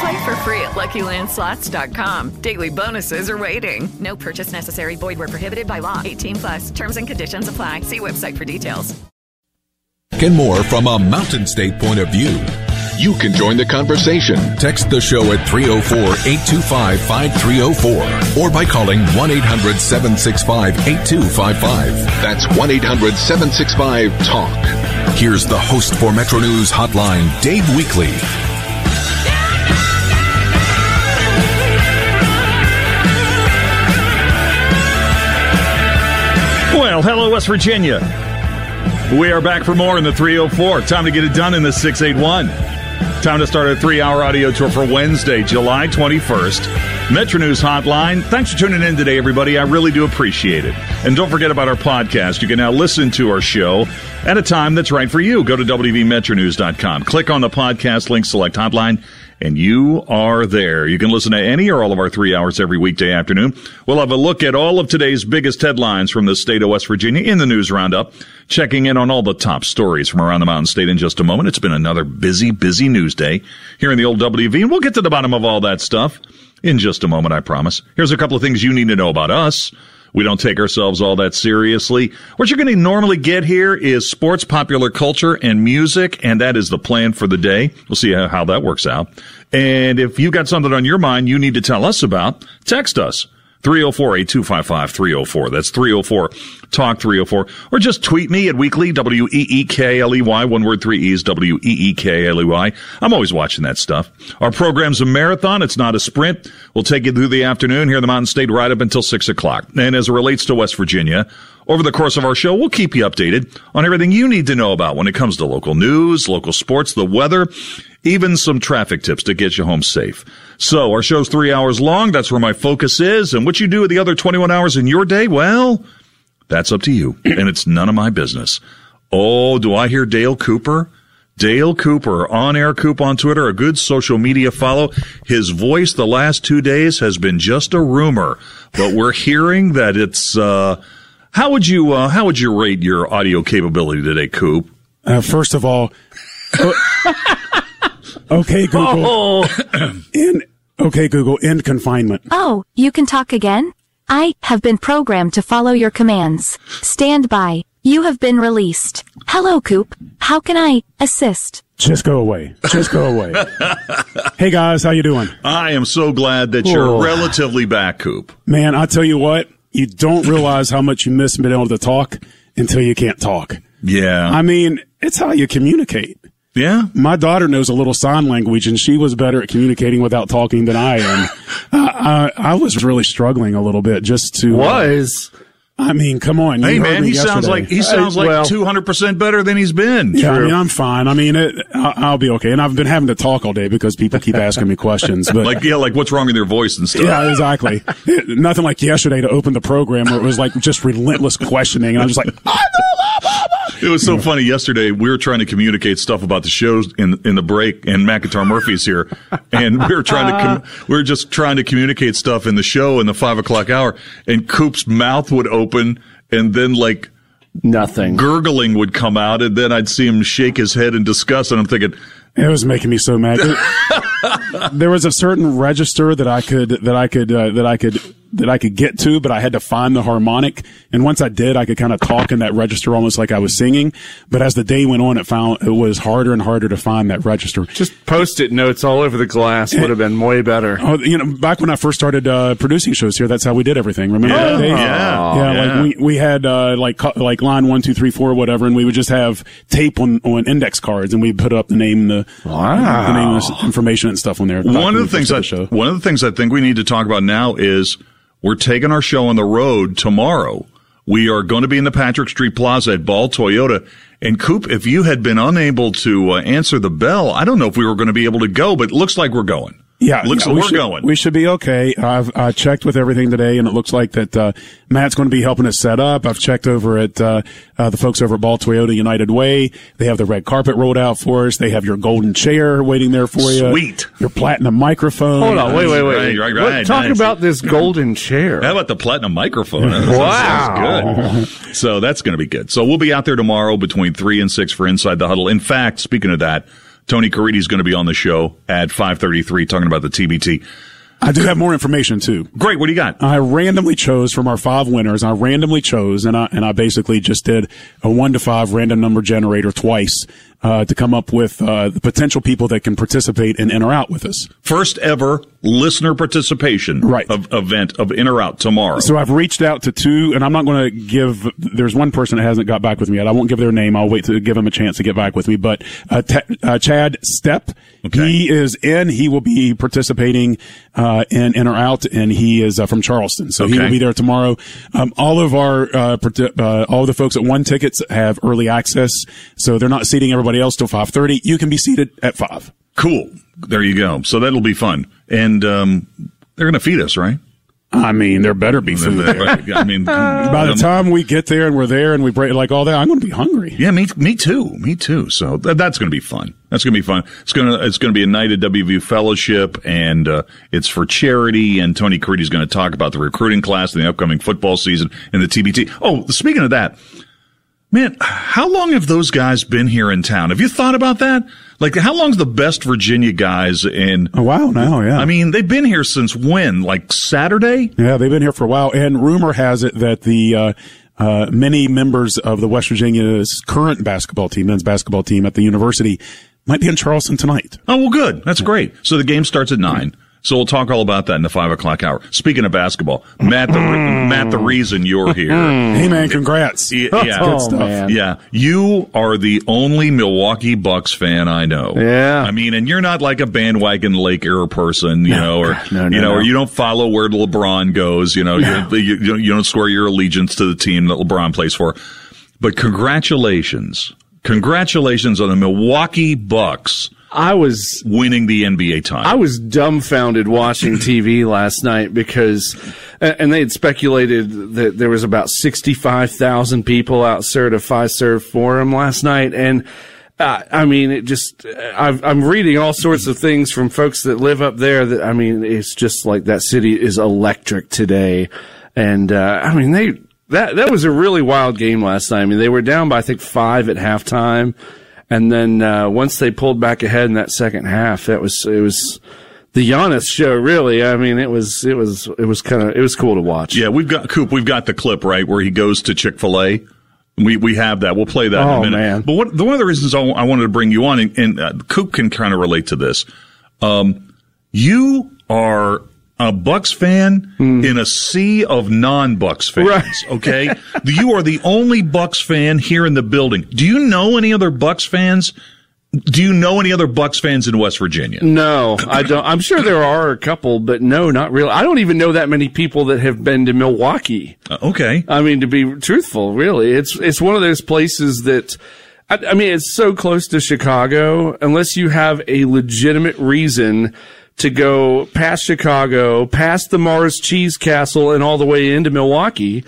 Play for free at LuckyLandSlots.com. Daily bonuses are waiting. No purchase necessary. Void where prohibited by law. 18 plus. Terms and conditions apply. See website for details. And more from a Mountain State point of view. You can join the conversation. Text the show at 304 825 5304 or by calling 1 800 765 8255. That's 1 800 765 TALK. Here's the host for Metro News Hotline, Dave Weekley. Well, hello, West Virginia. We are back for more in the 304. Time to get it done in the 681. Time to start a three hour audio tour for Wednesday, July 21st. Metro News Hotline. Thanks for tuning in today, everybody. I really do appreciate it. And don't forget about our podcast. You can now listen to our show at a time that's right for you. Go to WVMetroNews.com. Click on the podcast link, select Hotline, and you are there. You can listen to any or all of our three hours every weekday afternoon. We'll have a look at all of today's biggest headlines from the state of West Virginia in the news roundup, checking in on all the top stories from around the Mountain State in just a moment. It's been another busy, busy news day here in the old WV, and we'll get to the bottom of all that stuff in just a moment, I promise. Here's a couple of things you need to know about us. We don't take ourselves all that seriously. What you're going to normally get here is sports, popular culture, and music, and that is the plan for the day. We'll see how, that works out. And if you got something on your mind you need to tell us about, text us. 304-8255-304. That's 304 talk 304 or just tweet me at weekley W E E K L E Y one word three E's W E E K L E Y. I'm always watching that stuff. Our program's a marathon. It's not a sprint. We'll take you through the afternoon here in the Mountain State right up until six o'clock. And as it relates to West Virginia, over the course of our show, we'll keep you updated on everything you need to know about when it comes to local news, local sports, the weather, even some traffic tips to get you home safe. So our show's three hours long. That's where my focus is. And what you do with the other 21 hours in your day, well, that's up to you. And it's none of my business. Oh, do I hear Dale Cooper? Dale Cooper, on air Coop on Twitter, a good social media follow. His voice the last two days has been just a rumor, but we're hearing that it's, uh, how would you, uh, how would you rate your audio capability today, Coop? Uh, first of all, okay, Google. Oh. In, okay, Google, end confinement. Oh, you can talk again? I have been programmed to follow your commands. Stand by. You have been released. Hello, Coop. How can I assist? Just go away. Just go away. hey guys, how you doing? I am so glad that you're Oh. relatively back, Coop. Man, I tell you what, you don't realize how much you miss being able to talk until you can't talk. Yeah. I mean, it's how you communicate. Yeah. My daughter knows a little sign language and she was better at communicating without talking than I am. I, I, I was really struggling a little bit just to. Uh, was. I mean, come on. you Hey man, he sounds like he sounds like well- two hundred percent better than he's been. Yeah, I mean, I'm fine. I mean, it, I- I'll be okay. And I've been having to talk all day because people keep asking me questions. But Like yeah, like what's wrong with your voice and stuff. yeah, exactly. It- nothing like yesterday to open the program where it was like just relentless questioning, and I'm just like, It was so funny yesterday. We were trying to communicate stuff about the shows in in the break, and McIntyre Murphy's here, and we were trying to com- we were just trying to communicate stuff in the show in the five o'clock hour, and Coop's mouth would open, and then like Nothing. gurgling would come out, and then I'd see him shake his head in disgust, and I'm thinking, it was making me so mad. there was a certain register that I could that I could uh, that I could that I could get to, but I had to find the harmonic. And once I did, I could kind of talk in that register almost like I was singing. But as the day went on, it found it was harder and harder to find that register. Just post-it notes all over the glass would have been way better. Oh, you know, back when I first started uh, producing shows here, that's how we did everything. Remember Yeah, that day? yeah, yeah. yeah. Like we, we had uh, like like line one, two, three, four, whatever, and we would just have tape on, on index cards, and we put up the name, the Wow. the name, and the information and stuff on there. One of the things I the show. one of the things I think we need to talk about now is we're taking our show on the road tomorrow. We are going to be in the Patrick Street Plaza at Ball Toyota. And Coop, if you had been unable to uh, answer the bell, I don't know if we were going to be able to go, but it looks like we're going. Yeah, looks yeah, like we we're should, going. We should be okay. I've I checked with everything today, and it looks like that uh, Matt's going to be helping us set up. I've checked over at uh, uh, the folks over at Ball Toyota United Way. They have the red carpet rolled out for us. They have your golden chair waiting there for you. Sweet. Your platinum microphone. Hold on, wait, wait, wait. Right, right, right, talk nice. about this golden chair. How about the platinum microphone? Wow. good. So that's going to be good. So we'll be out there tomorrow between three and six for Inside the Huddle. In fact, speaking of that, Tony Caridi is going to be on the show at 533 talking about the TBT. I do have more information too. Great. What do you got? I randomly chose from our five winners. I randomly chose, and I and I basically just did a one to five random number generator twice uh, to come up with uh, the potential people that can participate in in or out with us. First ever listener participation Right. of event of in or out tomorrow. So I've reached out to two, and I'm not going to give. There's one person that hasn't got back with me yet. I won't give their name. I'll wait to give them a chance to get back with me. But uh, Ta uh, Chad Step, he is in. He will be participating uh, in in or out, and he is uh, from Charleston, so he will be there tomorrow. Um, all of our uh, uh, all the folks at One Tickets have early access, so they're not seating everybody else till 5:30. You can be seated at five. cool. There you go. So that'll be fun. And um, they're going to feed us, right? I mean, there better be food. there. I mean, By the time we get there and we're there and we break like all that, I'm going to be hungry. Yeah, me, me too. Me too. So th- that's going to be fun. That's going to be fun. It's going to, it's going to be a night at WVU Fellowship and, uh, it's for charity. And Tony Caridi's going to talk about the recruiting class and the upcoming football season and the TBT. Oh, speaking of that, man, how long have those guys been here in town? Have you thought about that? Like, how long's the best Virginia guys in? Oh, wow. Now, yeah. I mean, they've been here since when? Like Saturday? Yeah, they've been here for a while, and rumor has it that the uh, uh, many members of the West Virginia's current basketball team, men's basketball team at the university, might be in Charleston tonight. Oh, well, good. That's great. So the game starts at nine. So we'll talk all about that in the five o'clock hour. Speaking of basketball, Matt, the re- mm. Matt, the reason you're here. Mm-hmm. Hey, man, congrats. Yeah, Good yeah. stuff. Oh, yeah, you are the only Milwaukee Bucks fan I know. Yeah. I mean, and you're not like a bandwagon Laker person, you know, or no, no, you know, no. or you don't follow where LeBron goes. You know, you, you, you don't- you don't swear your allegiance to the team that LeBron plays for. But congratulations, congratulations on the Milwaukee Bucks I was winning the NBA title. I was dumbfounded watching TV last night because, and they had speculated that there was about 65,000 people outside of Fiserv Forum last night. And, uh, I mean, it just, I've, I'm reading all sorts of things from folks that live up there that, I mean, it's just like that city is electric today. And, uh, I mean, they, that, that was a really wild game last night. I mean, they were down by, I think, five at halftime. And then uh, once they pulled back ahead in that second half, that was it was the Giannis show. Really, I mean, it was it was it was kind of it was cool to watch. Yeah, we've got Coop. We've got the clip right where he goes to Chick Fil A. We we have that. We'll play that in Oh, a minute. man. But what the one of the reasons I, I wanted to bring you on, and, and uh, Coop can kind of relate to this. Um, you are a Bucks fan in a sea of non-Bucks fans. Right. Okay, you are the only Bucks fan here in the building. Do you know any other Bucks fans? Do you know any other Bucks fans in West Virginia? No, I don't. I'm sure there are a couple, but no, not really. I don't even know that many people that have been to Milwaukee. Uh, okay. I mean, to be truthful, really, it's it's one of those places that. I, I mean, it's so close to Chicago. Unless you have a legitimate reason to go past Chicago, past the Mars Cheese Castle, and all the way into Milwaukee,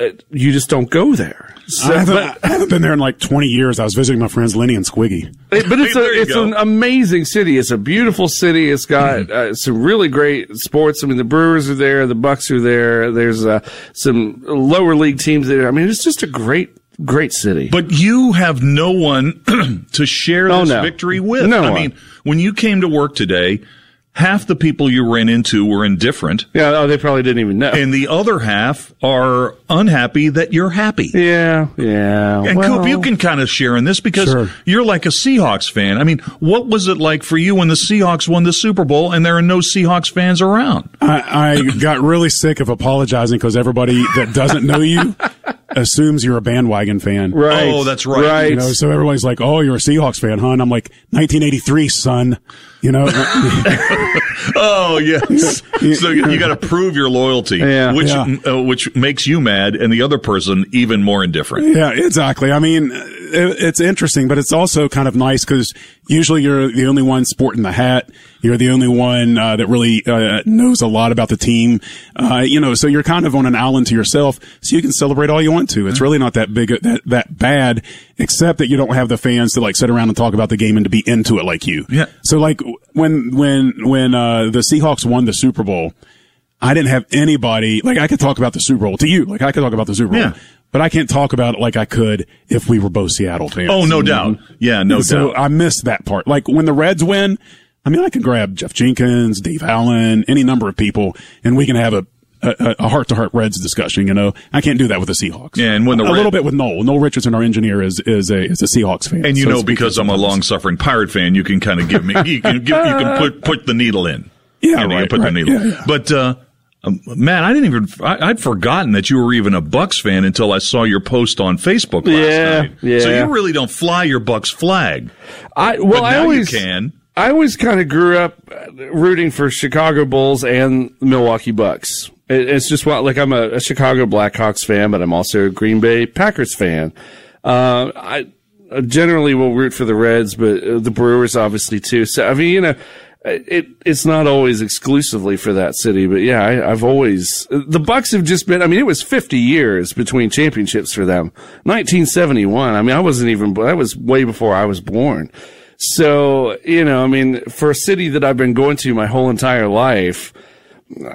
uh, you just don't go there. So, I, haven't, but, I haven't been there in like 20 years. I was visiting my friends Lenny and Squiggy. It- but it's There a, it's go. an amazing city. It's a beautiful city. It's got Mm-hmm. uh, some really great sports. I mean, the Brewers are there, the Bucks are there. There's uh, some lower league teams there. I mean, it's just a great, great city. But you have no one to share Oh, this no. victory with. No I one. mean, when you came to work today, half the people you ran into were indifferent. Yeah, oh, they probably didn't even know. And the other half are unhappy that you're happy. Yeah, yeah. And well, Coop, you can kind of share in this because Sure. you're like a Seahawks fan. I mean, what was it like for you when the Seahawks won the Super Bowl and there are no Seahawks fans around? I, I got really sick of apologizing because everybody that doesn't know you assumes you're a bandwagon fan. Right. Oh, that's right. Right. You know, so everybody's like, "Oh, you're a Seahawks fan, huh?" And I'm like, "1983, son." You know, Oh yes. so you, you got to prove your loyalty, Yeah. which Yeah. Uh, which makes you mad, and the other person even more indifferent. yeah, exactly. I mean, it, it's interesting, but it's also kind of nice because usually you're the only one sporting the hat. You're the only one uh, that really uh, knows a lot about the team. Uh, you know, so you're kind of on an island to yourself, so you can celebrate all you want to. It's really not that big, that that bad, except that you don't have the fans to like sit around and talk about the game and to be into it like you. Yeah. So like when when when uh, the Seahawks won the Super Bowl. I didn't have anybody like I could talk about the Super Bowl to you, like I could talk about the Super Bowl, Yeah. But I can't talk about it like I could if we were both Seattle fans. Oh, no doubt. Yeah, no so doubt. I missed that part. Like when the Reds win, I mean, I can grab Jeff Jenkins, Dave Allen, any number of people, and we can have a a heart to heart Reds discussion. You know, I can't do that with the Seahawks. Yeah, and when the a Red- little bit with Noel, Noel Richardson, our engineer, is is a is a Seahawks fan, And you So know, because I'm a long suffering pirate fan, you can kind of give me, you can give, you can put put the needle in. Yeah, You know, you right, Put right. the needle. Yeah, yeah. But uh, um, man, I didn't even. I, I'd forgotten that you were even a Bucks fan until I saw your post on Facebook last Yeah, night. yeah. So you really don't fly your Bucks flag. I well, I always you can. I always kind of grew up uh, rooting for Chicago Bulls and Milwaukee Bucks. It, it's just what like I'm a, a Chicago Blackhawks fan, but I'm also a Green Bay Packers fan. Uh, I I generally will root for the Reds, but uh, the Brewers obviously too. So I mean, you know. It it's not always exclusively for that city, but yeah, I, I've always the Bucks have just been. I mean, it was 50 years between championships for them. 1971. I mean, I wasn't even. That was way before I was born. So, you know, I mean, for a city that I've been going to my whole entire life,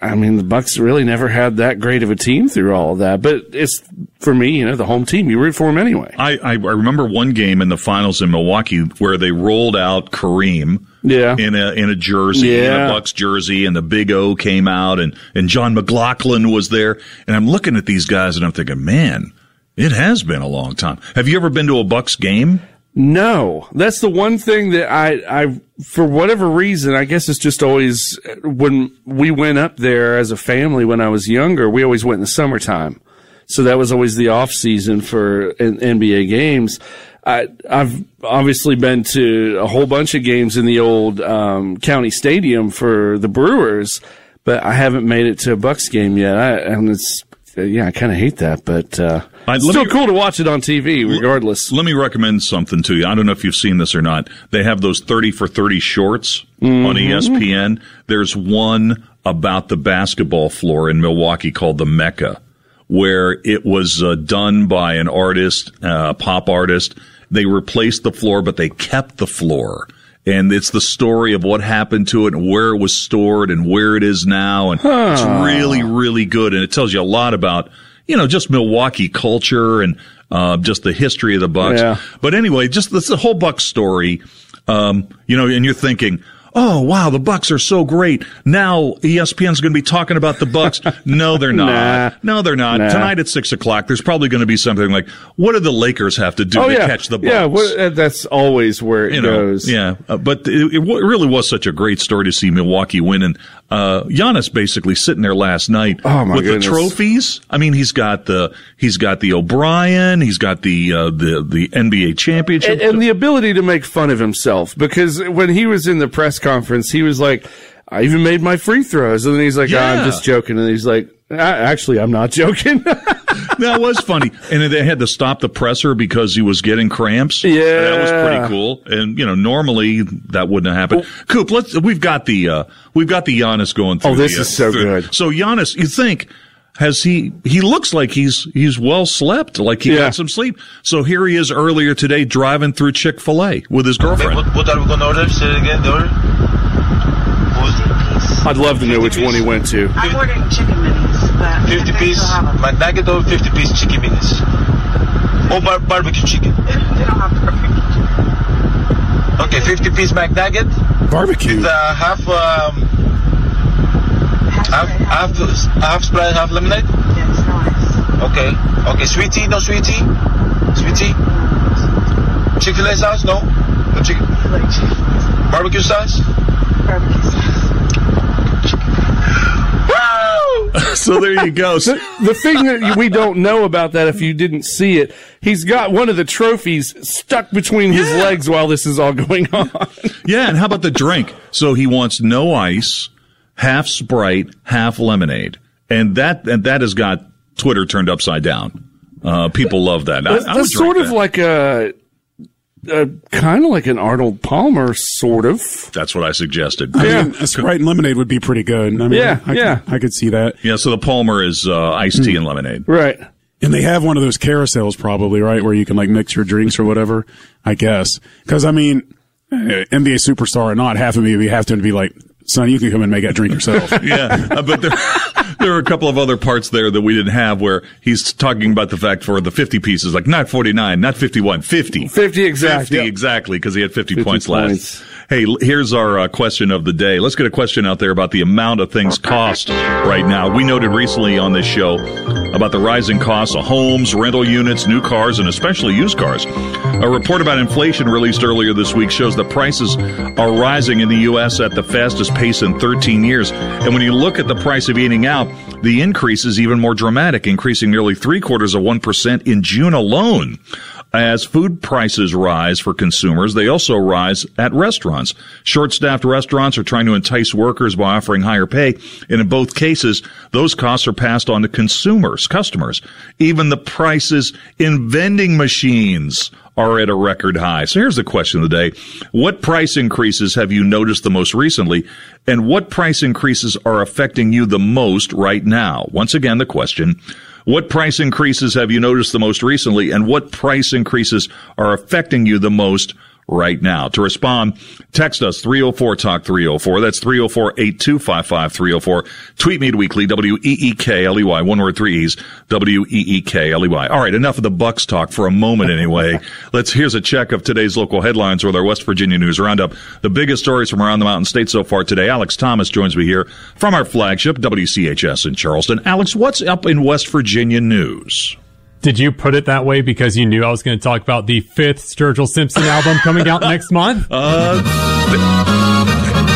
I mean, the Bucks really never had that great of a team through all of that. But it's for me, you know, the home team. You root for them anyway. I, I remember one game in the finals in Milwaukee where they rolled out Kareem. Yeah. In a in a jersey, in a Bucks jersey, and the Big O came out, and and Jon McGlocklin was there, and I'm looking at these guys, and I'm thinking, man, it has been a long time. Have you ever been to a Bucks game? No, that's the one thing that I, I, for whatever reason, I guess it's just always when we went up there as a family when I was younger, we always went in the summertime. So that was always the off season for NBA games. I, I've obviously been to a whole bunch of games in the old um, county stadium for the Brewers, but I haven't made it to a Bucks game yet. I, and it's yeah, I kind of hate that, but uh, it's still me- cool to watch it on TV, regardless. Let me recommend something to you. I don't know if you've seen this or not. They have those 30 for 30 shorts on Mm-hmm. ESPN. There's one about the basketball floor in Milwaukee called the Mecca, where it was uh, done by an artist, uh, pop artist. They replaced the floor, but they kept the floor. And it's the story of what happened to it and where it was stored and where it is now. And it's really, really good. And it tells you a lot about, you know, just Milwaukee culture and uh, just the history of the Bucks. Yeah. But anyway, just this the whole Bucks story. Um, you know, and you're thinking, oh wow, the Bucks are so great. Now ESPN's going to be talking about the Bucks. no, they're not. Nah. No, they're not. Nah. Tonight at six o'clock, there's probably going to be something like, what do the Lakers have to do oh to yeah, catch the Bucks? yeah. What, uh, that's always where it you know, goes. yeah, uh, but it, it really was such a great story to see Milwaukee win, and uh, Giannis basically sitting there last night Oh, my with goodness. the trophies. I mean, he's got the he's got the O'Brien, he's got the uh, the the NBA championship. and, and the ability to make fun of himself because when he was in the press conference, he was like, "I even made my free throws," and then he's like, "Ah, Yeah. "I'm just joking," and he's like, "Ah, "Actually, I'm not joking." that was funny, and they had to stop the presser because he was getting cramps. Yeah. that was pretty cool. And you know, normally that wouldn't have happened. Coop, let's we've got the uh, we've got the Giannis going through. Oh, this the, uh, is so through- good. So Giannis, you think? Has he? He looks like he's he's well slept, like he Yeah. got some sleep. So here he is earlier today, driving through Chick Fil A with his girlfriend. What, what are we going to order? Say it again, the order. I'd love to know which one he went to. I'm ordering chicken minis. But 50 piece McNugget or 50 piece chicken minis? Or bar- barbecue chicken? They don't have barbecue. Okay, 50 piece McNugget. Barbecue. With uh, half um, Half, half, half Sprite, half lemonade? Yes, nice. Okay. Okay, sweet tea? No sweet tea? Sweet tea? Chick-fil-A sauce? No? No chicken? Barbecue sauce? Barbecue so there you go. the, the thing that we don't know about that, if you didn't see it, he's got one of the trophies stuck between his Yeah. legs while this is all going on. Yeah, and how about the drink? So he wants no ice, half Sprite, half lemonade, and that and that has got Twitter turned upside down. Uh, people love that. I, That's, I that's sort of that. like a, a kind of like an Arnold Palmer, sort of. That's what I suggested. I mean, a Sprite and lemonade would be pretty good. I mean, Yeah, I, yeah. Could, I could see that. Yeah, so the Palmer is uh, iced tea and lemonade. Right. And they have one of those carousels probably, right, where you can like mix your drinks or whatever. I guess because I mean, eh, NBA superstar or not, half of me would have to be like, son, you can come and make that drink yourself. yeah, uh, but there, there are a couple of other parts there that we didn't have where he's talking about the fact for the 50 pieces, like not 49, not 51, 50. 50 exact, 50 yeah. exactly, because he had 50, 50 points, points. last. Hey, here's our uh, question of the day. Let's get a question out there about the amount of things cost right now. We noted recently on this show about the rising costs of homes, rental units, new cars, and especially used cars. A report about inflation released earlier this week shows that prices are rising in the U.S. at the fastest pace in 13 years. And when you look at the price of eating out, the increase is even more dramatic, increasing nearly three quarters of 1% in June alone. As food prices rise for consumers, they also rise at restaurants. Short-staffed restaurants are trying to entice workers by offering higher pay, and in both cases, those costs are passed on to consumers, customers. Even the prices in vending machines are at a record high. So here's the question of the day. What price increases have you noticed the most recently? And what price increases are affecting you the most right now? Once again, the question. What price increases have you noticed the most recently, and what price increases are affecting you the most right now? To respond, text us 304 Talk 304. That's 304 8255 304. Tweet me at weekley, W E E K L E Y, one word, three E's, W E E K L E Y. All right, enough of the Bucks talk for a moment anyway. Let's, here's a check of today's local headlines with our West Virginia News Roundup. The biggest stories from around the Mountain State so far today. Alex Thomas joins me here from our flagship, WCHS in Charleston. Alex, what's up in West Virginia news? Did you put it that way because you knew I was going to talk about the fifth Sturgill Simpson album coming out next month? Uh,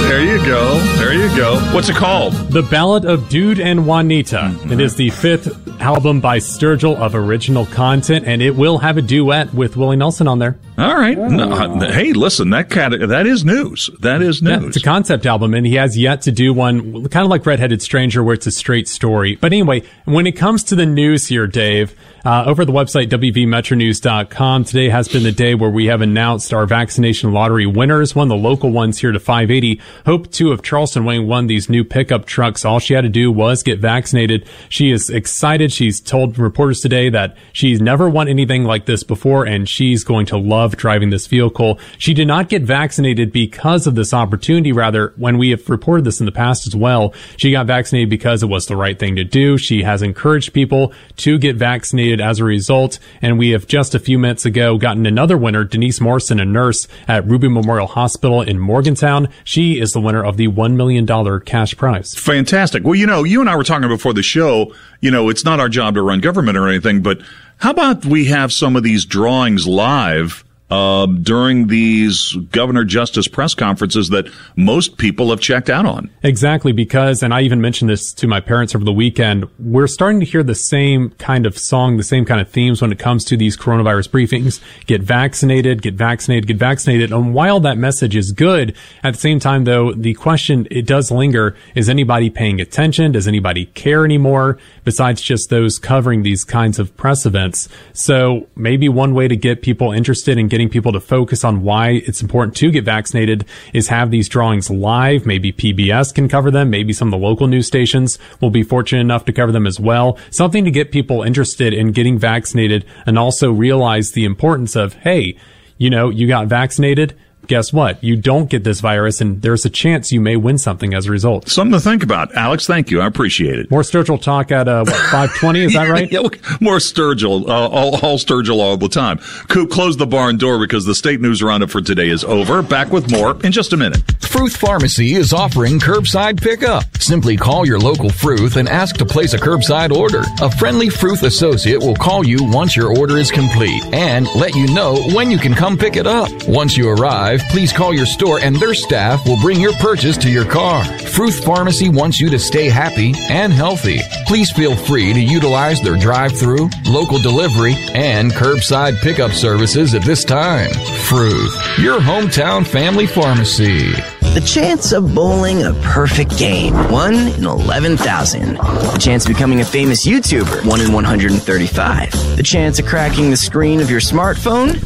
there you go. There you go. What's it called? The Ballad of Dood and Juanita. Mm-hmm. It is the fifth album by Sturgill of original content, and it will have a duet with Willie Nelson on there. All right. No, uh, hey, listen, that kind of, that is news. That is Yeah, news. it's a concept album, and he has yet to do one kind of like Redheaded Stranger, where it's a straight story. But anyway, when it comes to the news here, Dave, uh, over at the website wvmetronews.com, today has been the day where we have announced our vaccination lottery winners. One of the local ones here to 580. Hope two of Charleston Wayne won these new pickup trucks. All she had to do was get vaccinated. She is excited. She's told reporters today that she's never won anything like this before, and she's going to love driving this vehicle. She did not get vaccinated because of this opportunity. Rather, when we have reported this in the past as well, she got vaccinated because it was the right thing to do. She has encouraged people to get vaccinated as a result. And we have just a few minutes ago gotten another winner, Denise Morrison, a nurse at Ruby Memorial Hospital in Morgantown. She is the winner of the $1 million cash prize. Fantastic. Well, you know, you and I were talking before the show, you know, it's not our job to run government or anything, but how about we have some of these drawings live uh, during these governor justice press conferences that most people have checked out on? Exactly, because, and I even mentioned this to my parents over the weekend, we're starting to hear the same kind of song, the same kind of themes when it comes to these coronavirus briefings. Get vaccinated, get vaccinated, get vaccinated. And while that message is good, at the same time, though, the question, it does linger, is anybody paying attention? Does anybody care anymore besides just those covering these kinds of press events? So maybe one way to get people interested in getting people to focus on why it's important to get vaccinated is have these drawings live. Maybe PBS can cover them. Maybe some of the local news stations will be fortunate enough to cover them as well. Something to get people interested in getting vaccinated and also realize the importance of, hey, you know, you got vaccinated. Guess what? You don't get this virus, and there's a chance you may win something as a result. Something to think about. Alex, thank you. I appreciate it. More Sturgill talk at uh, what, 520, is that right? yeah, more Sturgill, uh, all, all Sturgill all the time. Coop, close the barn door because the state news roundup for today is over. Back with more in just a minute. Fruth Pharmacy is offering curbside pickup. Simply call your local Fruth and ask to place a curbside order. A friendly Fruth associate will call you once your order is complete and let you know when you can come pick it up. Once you arrive, please call your store and their staff will bring your purchase to your car. Fruth Pharmacy wants you to stay happy and healthy. Please feel free to utilize their drive-through, local delivery, and curbside pickup services at this time. Fruth, your hometown family pharmacy. The chance of bowling a perfect game, 1 in 11,000. The chance of becoming a famous YouTuber, 1 in 135. The chance of cracking the screen of your smartphone,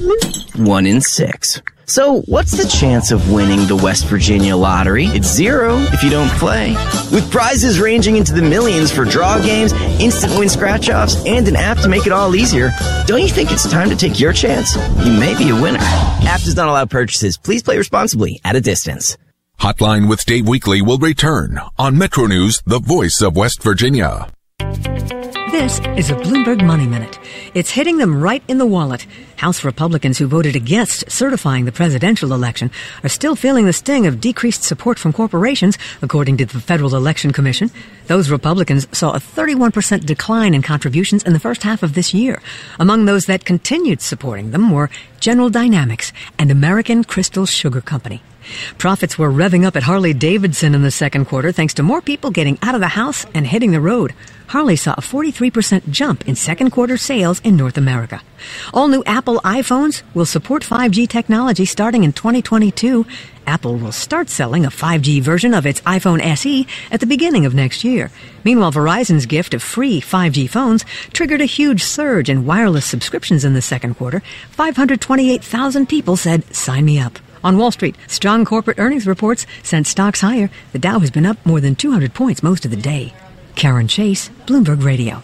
1 in 6. So, what's the chance of winning the West Virginia lottery? It's zero if you don't play. With prizes ranging into the millions for draw games, instant win scratch offs, and an app to make it all easier, don't you think it's time to take your chance? You may be a winner. App does not allow purchases. Please play responsibly at a distance. Hotline with Dave Weekley will return on Metro News, the voice of West Virginia. This is a Bloomberg Money Minute. It's hitting them right in the wallet. House Republicans who voted against certifying the presidential election are still feeling the sting of decreased support from corporations, according to the Federal Election Commission. Those Republicans saw a 31% decline in contributions in the first half of this year. Among those that continued supporting them were General Dynamics and American Crystal Sugar Company. Profits were revving up at Harley Davidson in the second quarter thanks to more people getting out of the house and hitting the road. Harley saw a 43% jump in second quarter sales in North America. All new Apple iPhones will support 5G technology starting in 2022. Apple will start selling a 5G version of its iPhone SE at the beginning of next year. Meanwhile, Verizon's gift of free 5G phones triggered a huge surge in wireless subscriptions in the second quarter. 528,000 people said, sign me up. On Wall Street, strong corporate earnings reports sent stocks higher. The Dow has been up more than 200 points most of the day. Karen Chase, Bloomberg Radio.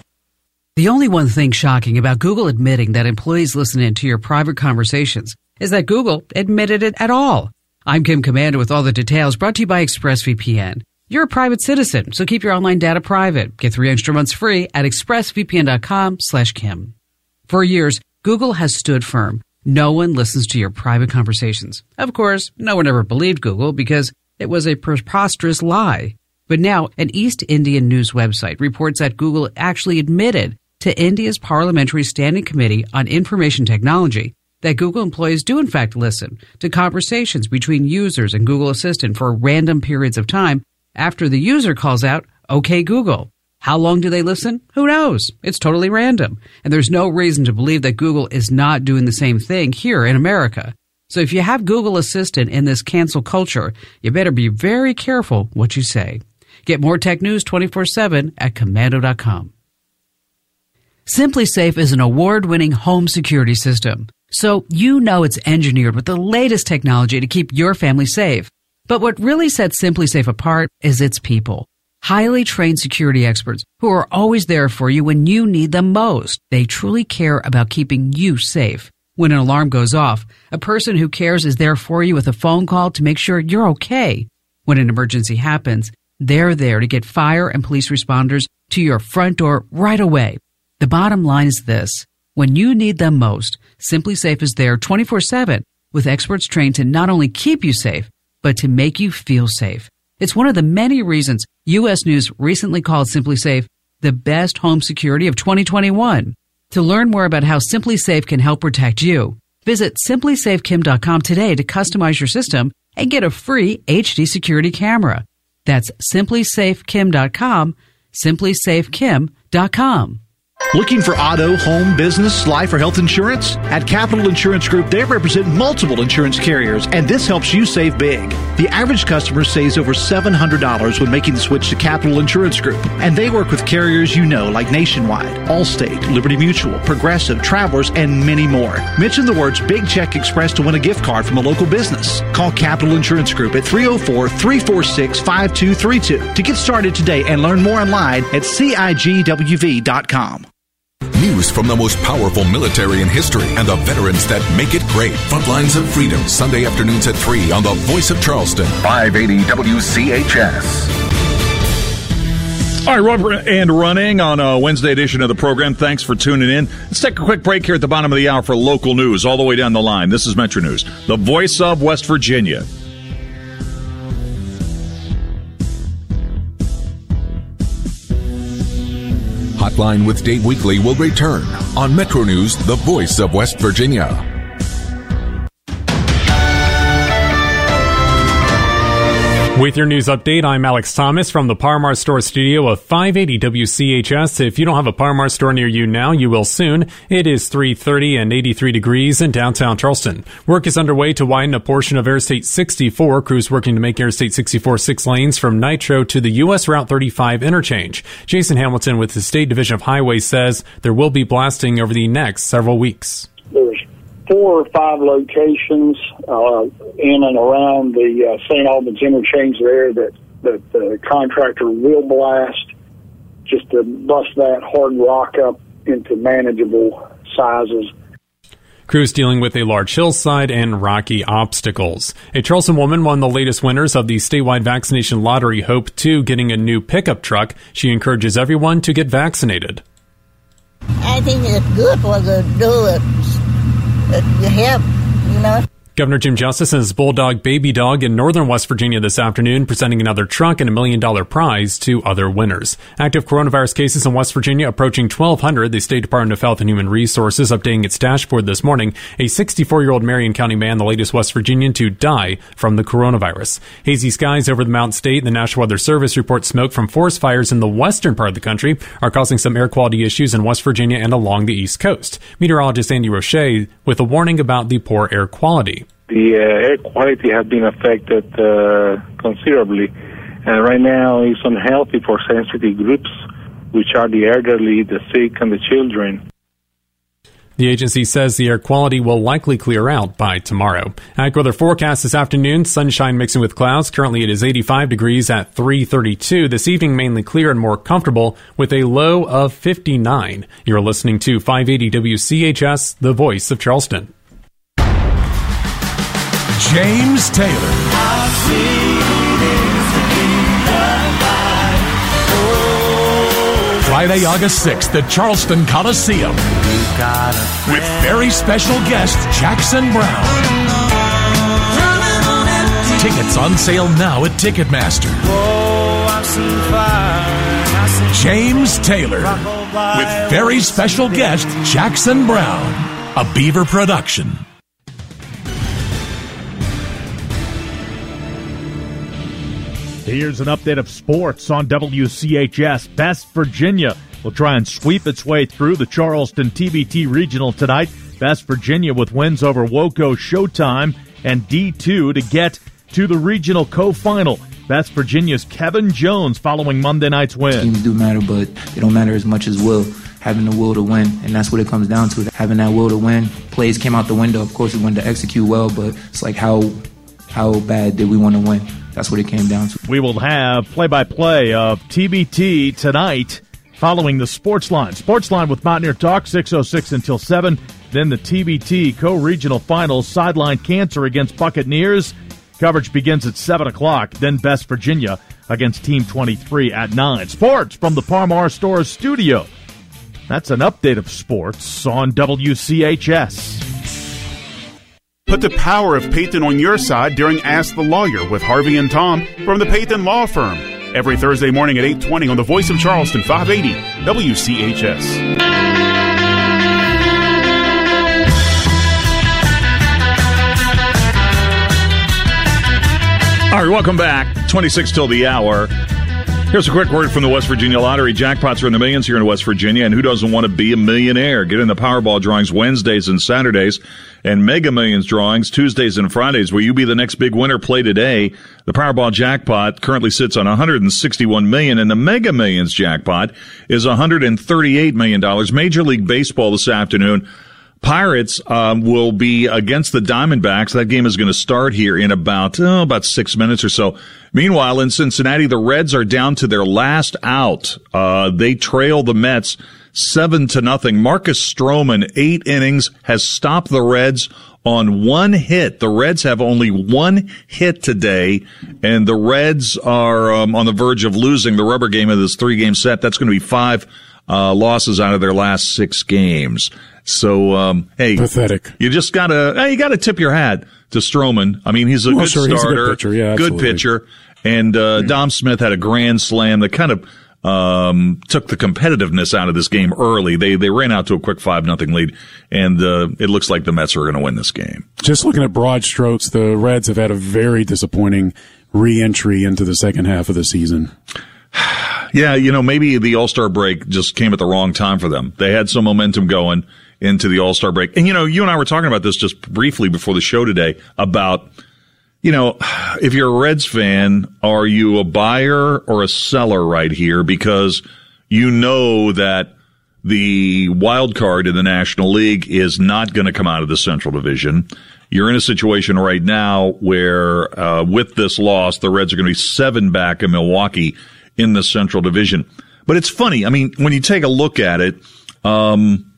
The only one thing shocking about Google admitting that employees listen in to your private conversations is that Google admitted it at all. I'm Kim Komando with all the details brought to you by ExpressVPN. You're a private citizen, so keep your online data private. Get three extra months free at expressvpn.com slash Kim. For years, Google has stood firm. No one listens to your private conversations. Of course, no one ever believed Google because it was a preposterous lie. But now, an East Indian news website reports that Google actually admitted to India's Parliamentary Standing Committee on Information Technology that Google employees do in fact listen to conversations between users and Google Assistant for random periods of time after the user calls out, OK Google. How long do they listen? Who knows? It's totally random. And there's no reason to believe that Google is not doing the same thing here in America. So if you have Google Assistant in this cancel culture, you better be very careful what you say. Get more tech news 24-7 at komando.com. SimpliSafe is an award-winning home security system. So you know it's engineered with the latest technology to keep your family safe. But what really sets SimpliSafe apart is its people highly trained security experts who are always there for you when you need them most. They truly care about keeping you safe. When an alarm goes off, a person who cares is there for you with a phone call to make sure you're okay. When an emergency happens, they're there to get fire and police responders to your front door right away. The bottom line is this. When you need them most, SimpliSafe is there 24-7 with experts trained to not only keep you safe, but to make you feel safe. It's one of the many reasons U.S. News recently called SimpliSafe the best home security of 2021. To learn more about how SimpliSafe can help protect you, visit simplisafekim.com today to customize your system and get a free HD security camera. That's simplisafekim.com, simplisafekim.com. Looking for auto, home, business, life, or health insurance? At Capital Insurance Group, they represent multiple insurance carriers, and this helps you save big. The average customer saves over $700 when making the switch to Capital Insurance Group, and they work with carriers you know like Nationwide, Allstate, Liberty Mutual, Progressive, Travelers, and many more. Mention the words Big Check Express to win a gift card from a local business. Call Capital Insurance Group at 304 346 5232 to get started today and learn more online at CIGWV.com. News from the most powerful military in history and the veterans that make it great. Frontlines of Freedom, Sunday afternoons at 3 on the Voice of Charleston, 580 WCHS. All right, rubber and running on a Wednesday edition of the program. Thanks for tuning in. Let's take a quick break here at the bottom of the hour for local news all the way down the line. This is Metro News, the voice of West Virginia. Line with Dave Weekley will return on Metro News, the voice of West Virginia. With your news update, I'm Alex Thomas from the Par Mar Store studio of 580 WCHS. If you don't have a Par Mar store near you now, you will soon. It is 330 and 83 degrees in downtown Charleston. Work is underway to widen a portion of Interstate 64. Crews working to make Interstate 64 six lanes from Nitro to the U.S. Route 35 interchange. Jason Hamilton with the State Division of Highways says there will be blasting over the next several weeks. There's four or five locations uh, in and around the uh, St. Albans interchange there that, that the contractor will blast just to bust that hard rock up into manageable sizes. Crews dealing with a large hillside and rocky obstacles. A Charleston woman, won the latest winners of the statewide vaccination lottery, Hope 2, getting a new pickup truck. She encourages everyone to get vaccinated. I think it's good for the do it you have, you know. Governor Jim Justice and his Bulldog Baby Dog in northern West Virginia this afternoon presenting another truck and a million dollar prize to other winners. Active coronavirus cases in West Virginia approaching 1,200. The State Department of Health and Human Resources updating its dashboard this morning. A 64 year old Marion County man, the latest West Virginian to die from the coronavirus. Hazy skies over the Mountain State. And the National Weather Service reports smoke from forest fires in the western part of the country are causing some air quality issues in West Virginia and along the East Coast. Meteorologist Andy Roche with a warning about the poor air quality the uh, air quality has been affected uh, considerably. And right now, it's unhealthy for sensitive groups, which are the elderly, the sick, and the children. The agency says the air quality will likely clear out by tomorrow. AccuWeather forecast this afternoon, sunshine mixing with clouds. Currently it is 85 degrees at 332. This evening mainly clear and more comfortable with a low of 59. You're listening to 580 WCHS, the voice of Charleston. James Taylor. Friday, August 6th at Charleston Coliseum. With very special guest Jackson Browne. Tickets on sale now at Ticketmaster. James Taylor. With very special guest Jackson Browne. A Beaver production. Here's an update of sports on WCHS. Best Virginia will try and sweep its way through the Charleston TBT Regional tonight. Best Virginia with wins over Woco Showtime and D2 to get to the regional co-final. Best Virginia's Kevin Jones following Monday night's win. Teams do matter, but they don't matter as much as will. Having the will to win, and that's what it comes down to. Having that will to win. Plays came out the window. Of course, we wanted to execute well, but it's like how how bad did we want to win? That's what it came down to. We will have play by play of TBT tonight following the Sports Line. Sports Line with Mountaineer Talk, 606 until 7. Then the TBT co regional finals, sideline cancer against Buccaneers. Coverage begins at 7 o'clock. Then Best Virginia against Team 23 at 9. Sports from the Par Mar Stores studio. That's an update of sports on WCHS. Put the power of Payton on your side during Ask the Lawyer with Harvey and Tom from the Payton Law Firm. Every Thursday morning at 8:20 on the Voice of Charleston 580 WCHS. All right, welcome back. 26 till the hour. Here's a quick word from the West Virginia Lottery. Jackpots are in the millions here in West Virginia, and who doesn't want to be a millionaire? Get in the Powerball drawings Wednesdays and Saturdays, and Mega Millions drawings Tuesdays and Fridays. Will you be the next big winner? Play today. The Powerball jackpot currently sits on 161 million, and the Mega Millions jackpot is 138 million dollars. Major League Baseball this afternoon. Pirates um, will be against the Diamondbacks. That game is going to start here in about oh, about six minutes or so. Meanwhile, in Cincinnati, the Reds are down to their last out. Uh, they trail the Mets seven to nothing. Marcus Stroman, eight innings, has stopped the Reds on one hit. The Reds have only one hit today, and the Reds are um, on the verge of losing the rubber game of this three game set. That's going to be five uh, losses out of their last six games. So, um, hey, pathetic. You just gotta, hey, you gotta tip your hat to Stroman. I mean, he's a well, good sure, starter, a good pitcher, yeah, good pitcher. And uh, Dom Smith had a grand slam that kind of um, took the competitiveness out of this game early. They they ran out to a quick five nothing lead, and uh, it looks like the Mets are going to win this game. Just looking at broad strokes, the Reds have had a very disappointing re-entry into the second half of the season. Yeah, you know, maybe the All Star break just came at the wrong time for them. They had some momentum going into the All Star break, and you know, you and I were talking about this just briefly before the show today about you know, if you're a Reds fan, are you a buyer or a seller right here? Because you know that the wild card in the National League is not going to come out of the Central Division. You're in a situation right now where, uh, with this loss, the Reds are going to be seven back in Milwaukee in the Central Division. But it's funny. I mean, when you take a look at it, um,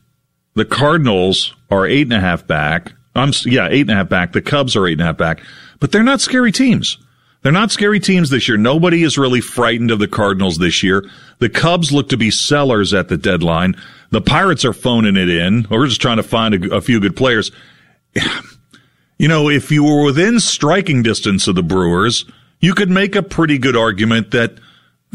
the Cardinals are eight and a half back. I'm yeah, eight and a half back. The Cubs are eight and a half back but they're not scary teams. They're not scary teams this year. Nobody is really frightened of the Cardinals this year. The Cubs look to be sellers at the deadline. The Pirates are phoning it in. We're just trying to find a, a few good players. You know, if you were within striking distance of the Brewers, you could make a pretty good argument that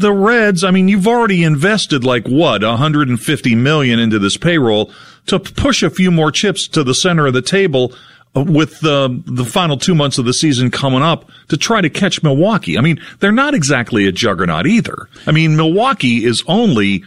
the Reds, I mean, you've already invested like what, 150 million into this payroll to push a few more chips to the center of the table uh, with the the final two months of the season coming up to try to catch Milwaukee. I mean, they're not exactly a juggernaut either. I mean, Milwaukee is only,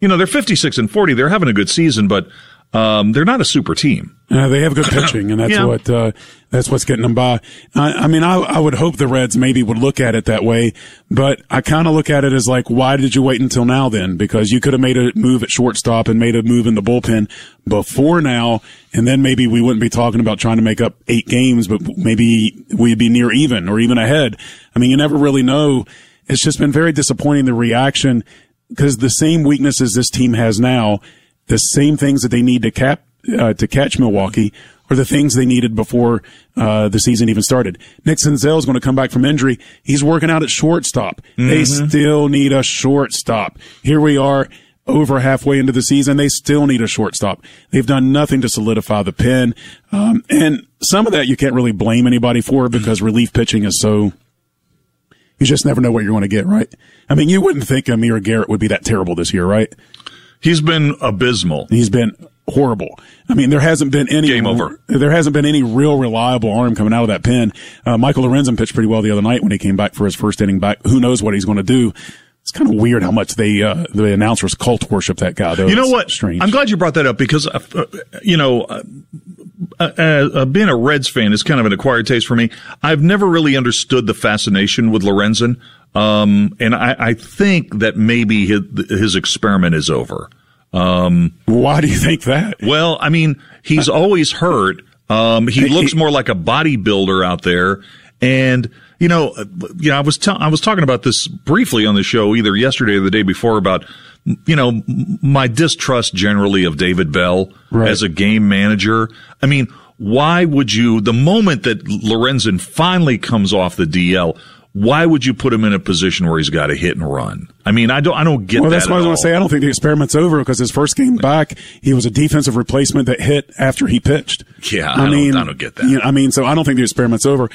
you know, they're 56 and 40. They're having a good season, but um, they're not a super team. Uh, they have good pitching, and that's yeah. what uh, that's what's getting them by. I, I mean, I, I, would hope the Reds maybe would look at it that way, but I kind of look at it as like, why did you wait until now then? Because you could have made a move at shortstop and made a move in the bullpen before now, and then maybe we wouldn't be talking about trying to make up eight games, but maybe we'd be near even or even ahead. I mean, you never really know. It's just been very disappointing the reaction because the same weaknesses this team has now the same things that they need to cap uh, to catch Milwaukee are the things they needed before uh, the season even started. Nick Senzel is going to come back from injury. He's working out at shortstop. Mm-hmm. They still need a shortstop. Here we are over halfway into the season. They still need a shortstop. They've done nothing to solidify the pen. Um, and some of that you can't really blame anybody for because relief pitching is so, you just never know what you're going to get, right? I mean, you wouldn't think Amir Garrett would be that terrible this year, right? He's been abysmal. He's been horrible. I mean, there hasn't been any game over. There hasn't been any real reliable arm coming out of that pen. Uh, Michael Lorenzen pitched pretty well the other night when he came back for his first inning back. Who knows what he's going to do? It's kind of weird how much they uh, the announcers cult worship that guy. Though you know what? Strange. I'm glad you brought that up because uh, uh you know. Uh, uh, being a Reds fan is kind of an acquired taste for me. I've never really understood the fascination with Lorenzen. Um, and I, I, think that maybe his, his experiment is over. Um, Why do you think that? Well, I mean, he's always hurt. Um, he looks more like a bodybuilder out there. And, you know, you know, I was, I was talking about this briefly on the show either yesterday or the day before about, you know, my distrust generally of David Bell right. as a game manager. I mean, why would you, the moment that Lorenzen finally comes off the DL, why would you put him in a position where he's got to hit and run? I mean, I don't, I don't get. That. Well, that that's what I was going to say. I don't think the experiment's over because his first game back, he was a defensive replacement that hit after he pitched. Yeah, I, I mean, I don't get that. You know, I mean, so I don't think the experiment's over.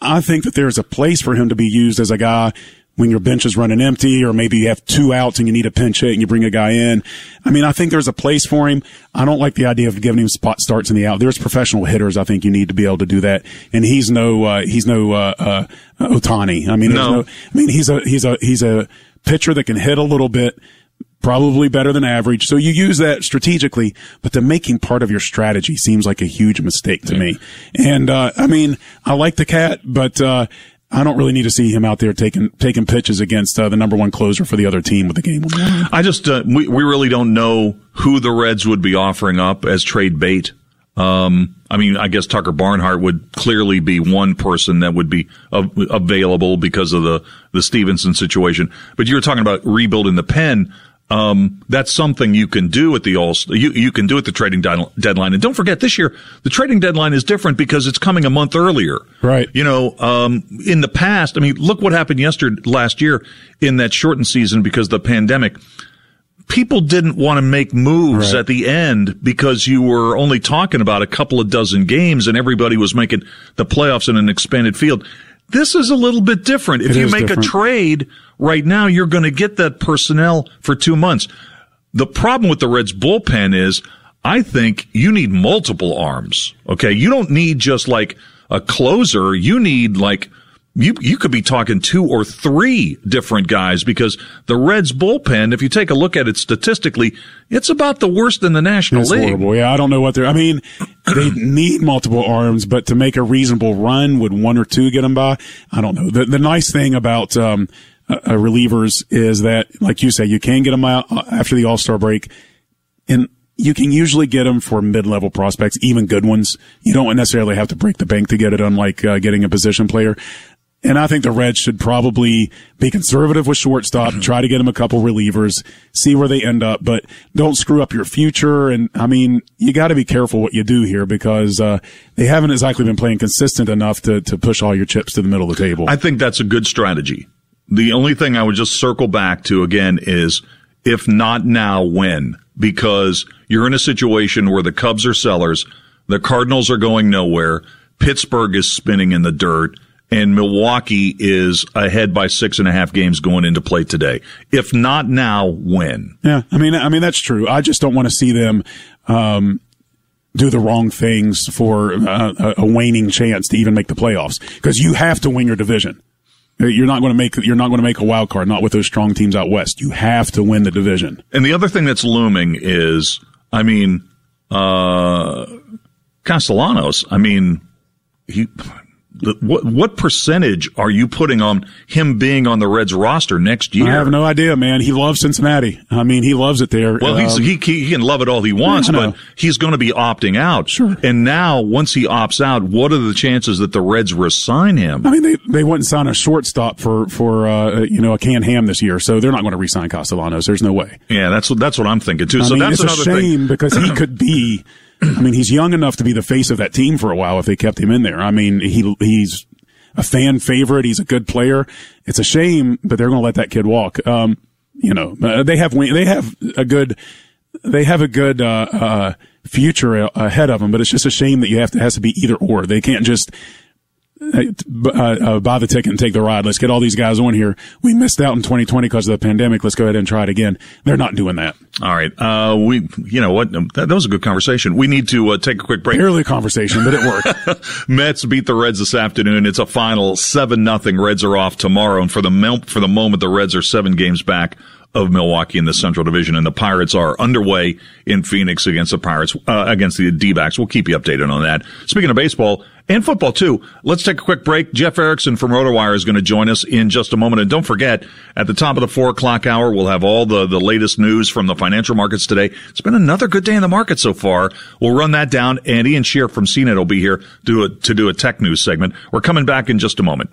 I think that there's a place for him to be used as a guy when your bench is running empty or maybe you have two outs and you need a pinch hit and you bring a guy in. I mean, I think there's a place for him. I don't like the idea of giving him spot starts in the out. There's professional hitters. I think you need to be able to do that. And he's no, uh, he's no, uh, uh, Ohtani. I mean, no. no, I mean, he's a, he's a, he's a pitcher that can hit a little bit probably better than average. So you use that strategically, but the making part of your strategy seems like a huge mistake to yeah. me. And, uh, I mean, I like the cat, but, uh, I don't really need to see him out there taking taking pitches against uh, the number one closer for the other team with the game. I just uh, we we really don't know who the Reds would be offering up as trade bait. Um, I mean, I guess Tucker Barnhart would clearly be one person that would be available because of the the Stephenson situation. But you were talking about rebuilding the pen um, that's something you can do at the all you you can do at the trading deadline. And don't forget, this year the trading deadline is different because it's coming a month earlier. Right. You know, um, in the past, I mean, look what happened yesterday last year in that shortened season because of the pandemic. People didn't want to make moves right. at the end because you were only talking about a couple of dozen games and everybody was making the playoffs in an expanded field. This is a little bit different. If you make different. a trade right now you're going to get that personnel for two months. The problem with the Reds bullpen is I think you need multiple arms. Okay. You don't need just like a closer. You need like, you, you could be talking two or three different guys because the Reds bullpen, if you take a look at it statistically, it's about the worst in the National It's League. horrible. Yeah, I don't know what they're. I mean, they need multiple arms, but to make a reasonable run, would one or two get them by? I don't know. The the nice thing about um, uh, relievers is that, like you say, you can get them out uh, after the All Star break, and you can usually get them for mid level prospects, even good ones. You don't necessarily have to break the bank to get it, unlike uh, getting a position player. And I think the Reds should probably be conservative with shortstop, try to get them a couple relievers, see where they end up, but don't screw up your future. And I mean, you got to be careful what you do here because, uh, they haven't exactly been playing consistent enough to, to push all your chips to the middle of the table. I think that's a good strategy. The only thing I would just circle back to again is if not now, when? Because you're in a situation where the Cubs are sellers, the Cardinals are going nowhere, Pittsburgh is spinning in the dirt, and Milwaukee is ahead by six and a half games going into play today. If not now, when? Yeah, I mean, I mean that's true. I just don't want to see them um, do the wrong things for a, a waning chance to even make the playoffs because you have to win your division. You're not going to make you're not going to make a wild card, not with those strong teams out west. You have to win the division. And the other thing that's looming is, I mean, uh, Castellanos. I mean, he. What what percentage are you putting on him being on the Reds roster next year? I have no idea, man. He loves Cincinnati. I mean, he loves it there. Well, he's, Um, he, he can love it all he wants, but he's going to be opting out. Sure. And now, once he opts out, what are the chances that the Reds resign him? I mean, they they wouldn't sign a shortstop for for uh, you know a canned ham this year, so they're not going to re-sign Castellanos. There's no way. Yeah, that's what that's what I'm thinking too. I so mean, that's it's a shame thing. because he could be. I mean, he's young enough to be the face of that team for a while if they kept him in there. I mean, he he's a fan favorite. He's a good player. It's a shame, but they're going to let that kid walk. Um, you know, uh, they have they have a good they have a good uh, uh, future ahead of them, but it's just a shame that you have to has to be either or. They can't just uh, uh, buy the ticket and take the ride. Let's get all these guys on here. We missed out in 2020 because of the pandemic. Let's go ahead and try it again. They're not doing that. All right, uh, we you know what that, that was a good conversation. We need to uh, take a quick break. Barely a conversation, but it worked. Mets beat the Reds this afternoon. It's a final seven nothing. Reds are off tomorrow, and for the mel- for the moment, the Reds are seven games back of Milwaukee in the Central Division, and the Pirates are underway in Phoenix against the Pirates uh, against the D-backs. We'll keep you updated on that. Speaking of baseball and football too, let's take a quick break. Jeff Erickson from RotoWire is going to join us in just a moment, and don't forget at the top of the four o'clock hour, we'll have all the the latest news from the financial markets today. It's been another good day in the market so far. We'll run that down, and Ian Sherr from CNET will be here to do to do a tech news segment. We're coming back in just a moment.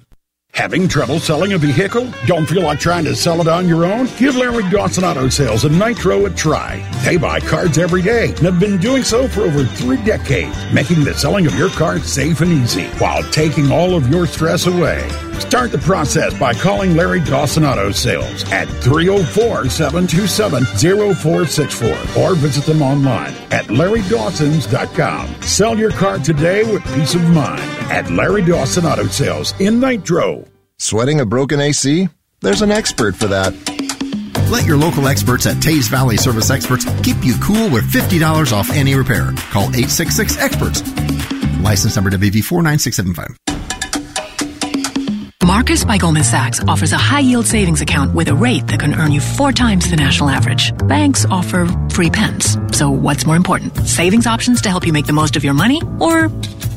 Having trouble selling a vehicle? Don't feel like trying to sell it on your own? Give Larry Dawson Auto Sales and Nitro a try. They buy cars every day and have been doing so for over three decades, making the selling of your car safe and easy while taking all of your stress away. Start the process by calling Larry Dawson Auto Sales at 304 727 0464 or visit them online at LarryDawsons.com. Sell your car today with peace of mind at Larry Dawson Auto Sales in Nitro. Sweating a broken AC? There's an expert for that. Let your local experts at Teays Valley Service Experts keep you cool with $50 off any repair. Call 866 Experts. License number WV49675. Marcus by Goldman Sachs offers a high yield savings account with a rate that can earn you four times the national average. Banks offer free pens. So what's more important? Savings options to help you make the most of your money or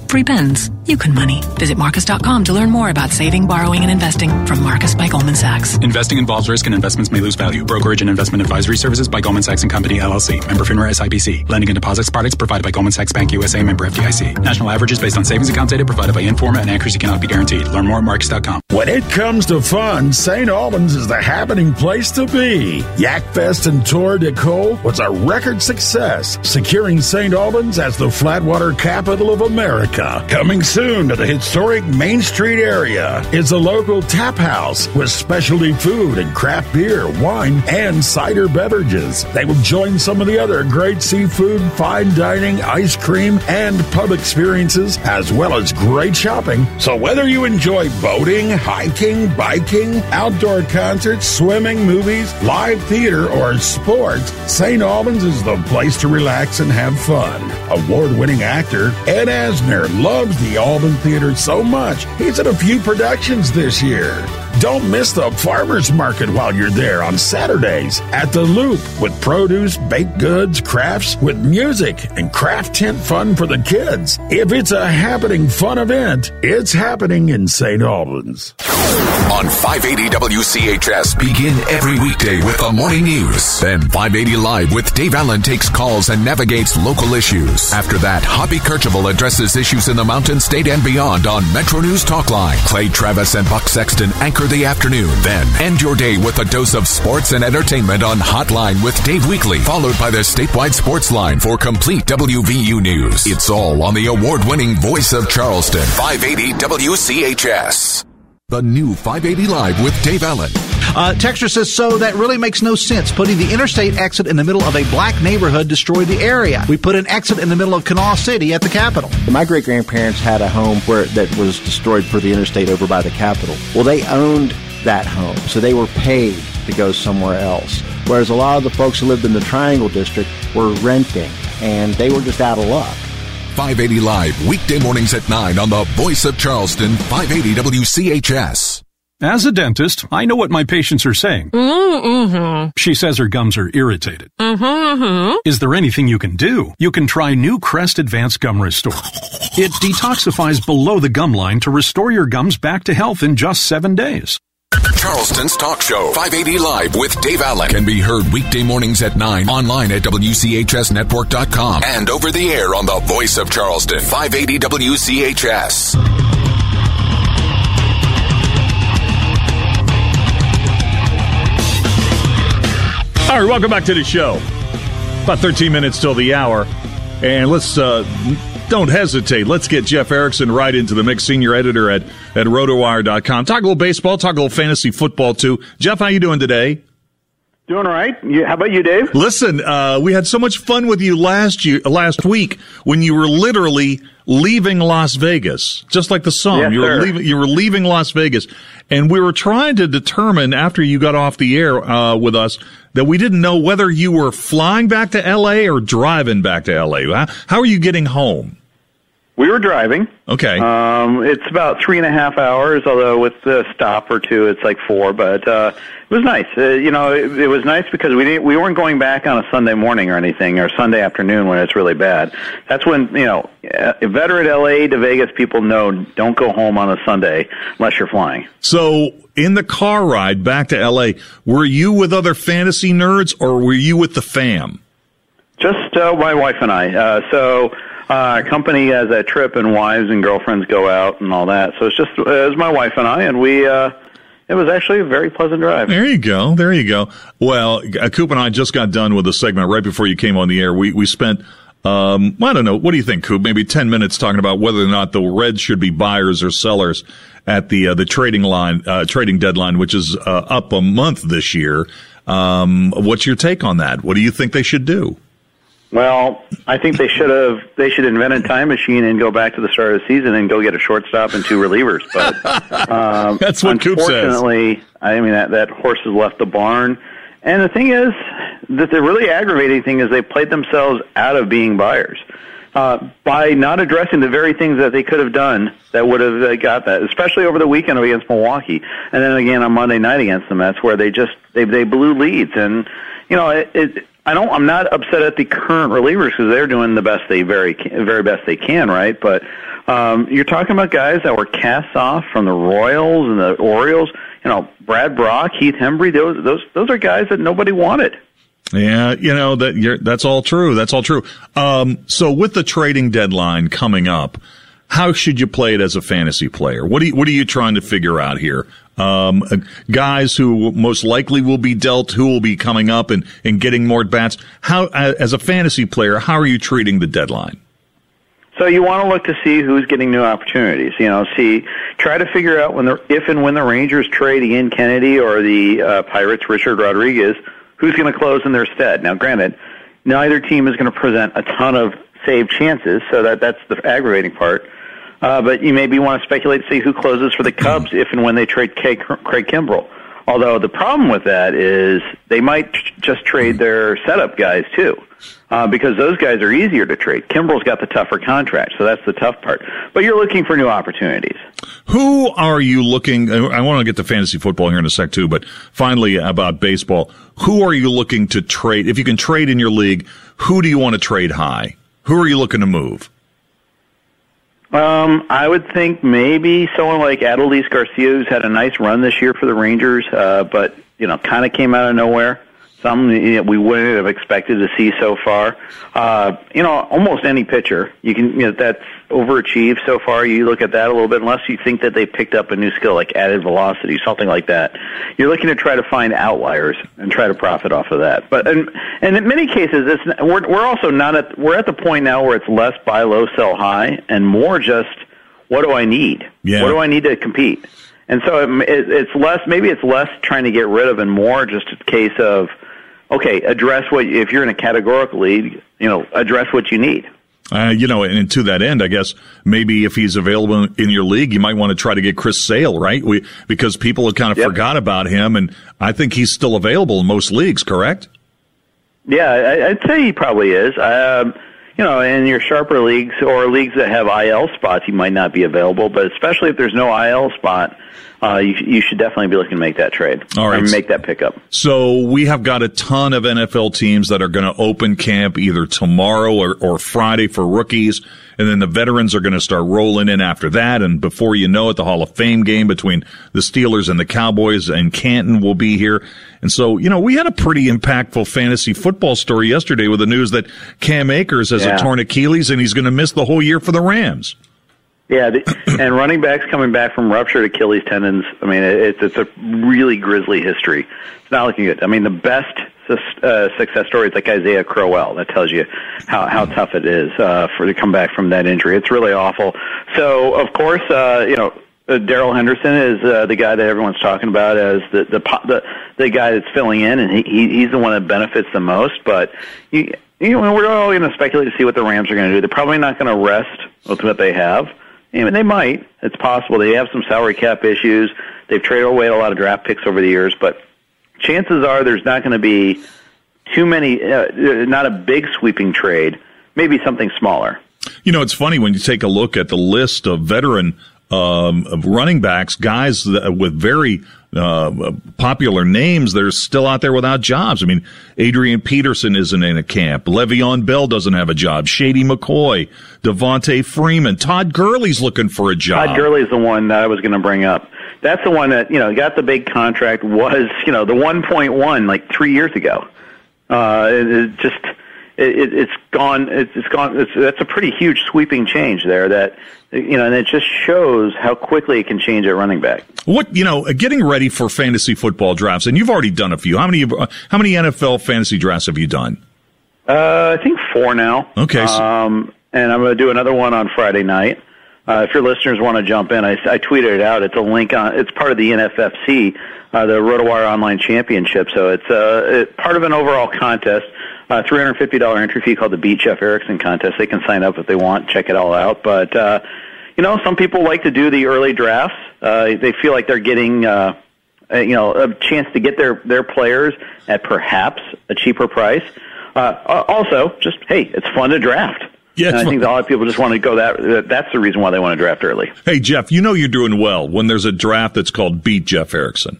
free pens? You can money. Visit Marcus.com to learn more about saving, borrowing, and investing from Marcus by Goldman Sachs. Investing involves risk and investments may lose value. Brokerage and investment advisory services by Goldman Sachs and Company LLC. Member FINRA SIPC. Lending and deposits products provided by Goldman Sachs Bank USA. Member FDIC. National averages based on savings account data provided by Informa and accuracy cannot be guaranteed. Learn more at Marcus.com. When it comes to fun, St. Albans is the happening place to be. Yakfest and Tour de Coal was a record success, securing St. Albans as the Flatwater capital of America. America. Coming soon to the historic Main Street area is a local tap house with specialty food and craft beer, wine, and cider beverages. They will join some of the other great seafood, fine dining, ice cream, and pub experiences, as well as great shopping. So whether you enjoy boating, hiking, biking, outdoor concerts, swimming, movies, live theater, or sports, St. Albans is the place to relax and have fun. Award winning actor Ed Asner loves the Alban Theater so much, he's in a few productions this year. Don't miss the farmers market while you're there on Saturdays at the Loop with produce, baked goods, crafts with music and craft tent fun for the kids. If it's a happening fun event, it's happening in St. Albans. On 580 WCHS, begin every weekday with the morning news. Then 580 Live with Dave Allen takes calls and navigates local issues. After that, Hoppy Kercheval addresses issues in the Mountain State and beyond on Metro News Talkline. Clay Travis and Buck Sexton anchor the afternoon. Then end your day with a dose of sports and entertainment on Hotline with Dave Weekley, followed by the statewide sports line for complete WVU news. It's all on the award-winning voice of Charleston, 580 WCHS. The new 580 Live with Dave Allen. Uh, Texture says, so that really makes no sense. Putting the interstate exit in the middle of a black neighborhood destroyed the area. We put an exit in the middle of Kanawha City at the Capitol. My great grandparents had a home where that was destroyed for the interstate over by the Capitol. Well, they owned that home, so they were paid to go somewhere else. Whereas a lot of the folks who lived in the Triangle District were renting, and they were just out of luck. 580 Live, weekday mornings at 9 on the voice of Charleston, 580 WCHS. As a dentist, I know what my patients are saying. Mm-hmm. She says her gums are irritated. Mm-hmm. Is there anything you can do? You can try new Crest Advanced Gum Restore. It detoxifies below the gum line to restore your gums back to health in just seven days. Charleston's talk show, 580 Live with Dave Allen, can be heard weekday mornings at 9, online at WCHSNetwork.com, and over the air on the voice of Charleston, 580 WCHS. All right, welcome back to the show. About 13 minutes till the hour. And let's, uh, don't hesitate. Let's get Jeff Erickson right into the mix, senior editor at, at rotowire.com. Talk a little baseball, talk a little fantasy football too. Jeff, how you doing today? Doing all right. You, how about you, Dave? Listen, uh, we had so much fun with you last year, last week when you were literally leaving Las Vegas, just like the song. Yes, you were sir. leaving, you were leaving Las Vegas, and we were trying to determine after you got off the air uh, with us that we didn't know whether you were flying back to L.A. or driving back to L.A. How, how are you getting home? We were driving. Okay. Um, it's about three and a half hours, although with the stop or two, it's like four. But uh, it was nice. Uh, you know, it, it was nice because we didn't we weren't going back on a Sunday morning or anything, or Sunday afternoon when it's really bad. That's when you know, uh, veteran LA to Vegas people know don't go home on a Sunday unless you're flying. So, in the car ride back to L.A., were you with other fantasy nerds or were you with the fam? Just uh, my wife and I. Uh, so uh, company has a trip, and wives and girlfriends go out and all that. So it's just uh, it was my wife and I, and we. Uh, it was actually a very pleasant drive. There you go. There you go. Well, uh, Coop and I just got done with a segment right before you came on the air. We we spent. Um, I don't know. What do you think, Coop? Maybe ten minutes talking about whether or not the Reds should be buyers or sellers at the uh, the trading line, uh, trading deadline, which is uh, up a month this year. Um, what's your take on that? What do you think they should do? Well, I think they should have. They should invent a time machine and go back to the start of the season and go get a shortstop and two relievers. But um, That's what Coop says. Unfortunately, I mean that that horse has left the barn. And the thing is, that the really aggravating thing is they played themselves out of being buyers uh, by not addressing the very things that they could have done that would have uh, got that, especially over the weekend against Milwaukee, and then again on Monday night against the Mets, where they just they they blew leads. And you know, it, it I don't. I'm not upset at the current relievers because they're doing the best they very very best they can, right? But um, you're talking about guys that were cast off from the Royals and the Orioles. You know, Brad Brach, Heath Hembree. Those those those are guys that nobody wanted. Yeah, you know that that's all true. That's all true. Um, so with the trading deadline coming up, how should you play it as a fantasy player? What are you, what are you trying to figure out here? Um, uh, guys who most likely will be dealt, who will be coming up and, and getting more at bats. How, uh, as a fantasy player, how are you treating the deadline? So you want to look to see who's getting new opportunities. You know, see, try to figure out when the if and when the Rangers trade Ian Kennedy or the uh, Pirates Richard Rodriguez, who's going to close in their stead. Now, granted, neither team is going to present a ton of save chances, so that that's the aggravating part. Uh, but you maybe want to speculate to see who closes for the Cubs if and when they trade Craig, Craig Kimbrel. Although the problem with that is they might just trade their setup guys too, uh, because those guys are easier to trade. Kimbrel's got the tougher contract, so that's the tough part. But you're looking for new opportunities. Who are you looking? I want to get to fantasy football here in a sec too, but finally about baseball. Who are you looking to trade? If you can trade in your league, who do you want to trade high? Who are you looking to move? Um, I would think maybe someone like Adolis Garcia, who's had a nice run this year for the Rangers, uh, but you know, kind of came out of nowhere. Some know, we wouldn't have expected to see so far. Uh, you know, almost any pitcher you can you know that's overachieved so far. You look at that a little bit, unless you think that they picked up a new skill like added velocity, something like that. You're looking to try to find outliers and try to profit off of that. But and and in many cases, it's we're we're also not at we're at the point now where it's less buy low, sell high, and more just what do I need? Yeah. What do I need to compete? And so it, it, it's less, maybe it's less trying to get rid of and more just a case of, okay, address what, if you're in a categorical league, you know, address what you need. Uh, you know, and to that end, I guess maybe if he's available in your league, you might want to try to get Chris Sale, right? We, because people have kind of Yep. forgot about him, and I think he's still available in most leagues, correct? Yeah, I, I'd say he probably is. Um, you know, in your sharper leagues or leagues that have IL spots, he might not be available. But especially if there's no IL spot, uh, you, you should definitely be looking to make that trade. All right. Or make that pickup. So we have got a ton of NFL teams that are going to open camp either tomorrow or, or Friday for rookies. And then the veterans are going to start rolling in after that. And before you know it, the Hall of Fame game between the Steelers and the Cowboys and Canton will be here. And so, you know, we had a pretty impactful fantasy football story yesterday with the news that Cam Akers has Yeah. a torn Achilles and he's going to miss the whole year for the Rams. Yeah, the, and running backs coming back from ruptured Achilles tendons. I mean, it's it's a really grisly history. It's not looking good. I mean, the best uh, success story is like Isaiah Crowell. That tells you how how tough it is uh, for to come back from that injury. It's really awful. So, of course, uh, you know. Uh, Darrell Henderson is uh, the guy that everyone's talking about as the the the, the guy that's filling in, and he, he he's the one that benefits the most. But you, you know, we're all going to speculate to see what the Rams are going to do. They're probably not going to rest with what they have. I mean, they might. It's possible. They have some salary cap issues. They've traded away a lot of draft picks over the years, but chances are there's not going to be too many, uh, not a big sweeping trade, maybe something smaller. You know, it's funny when you take a look at the list of veteran um, of running backs, guys with very uh, popular names that are still out there without jobs. I mean, Adrian Peterson isn't in a camp. Le'Veon Bell doesn't have a job. Shady McCoy, Devonta Freeman, Todd Gurley's looking for a job. Todd Gurley's the one that I was going to bring up. That's the one that you know got the big contract. Was you know the 1.1 like three years ago. Uh, it, it just it, it, it's gone. It's, it's gone. It's, that's a pretty huge sweeping change there. That you know, and it just shows how quickly it can change at running back. What you know, getting ready for fantasy football drafts, and you've already done a few. How many? How many NFL fantasy drafts have you done? Uh, I think four now. Okay, so- Um, and I'm going to do another one on Friday night. Uh, if your listeners want to jump in, I, I tweeted it out. It's a link on. It's part of the NFFC, uh, the RotoWire Online Championship. So it's uh, it, part of an overall contest. Uh, $350 entry fee called the Beat Jeff Erickson contest. They can sign up if they want. Check it all out. But uh, you know, some people like to do the early drafts. Uh, they feel like they're getting. Uh, uh, you know, a chance to get their their players at perhaps a cheaper price. Uh, also, just hey, it's fun to draft. Yeah, and I think a lot of people just want to go that. That's the reason why they want to draft early. Hey Jeff, you know you're doing well when there's a draft that's called Beat Jeff Erickson.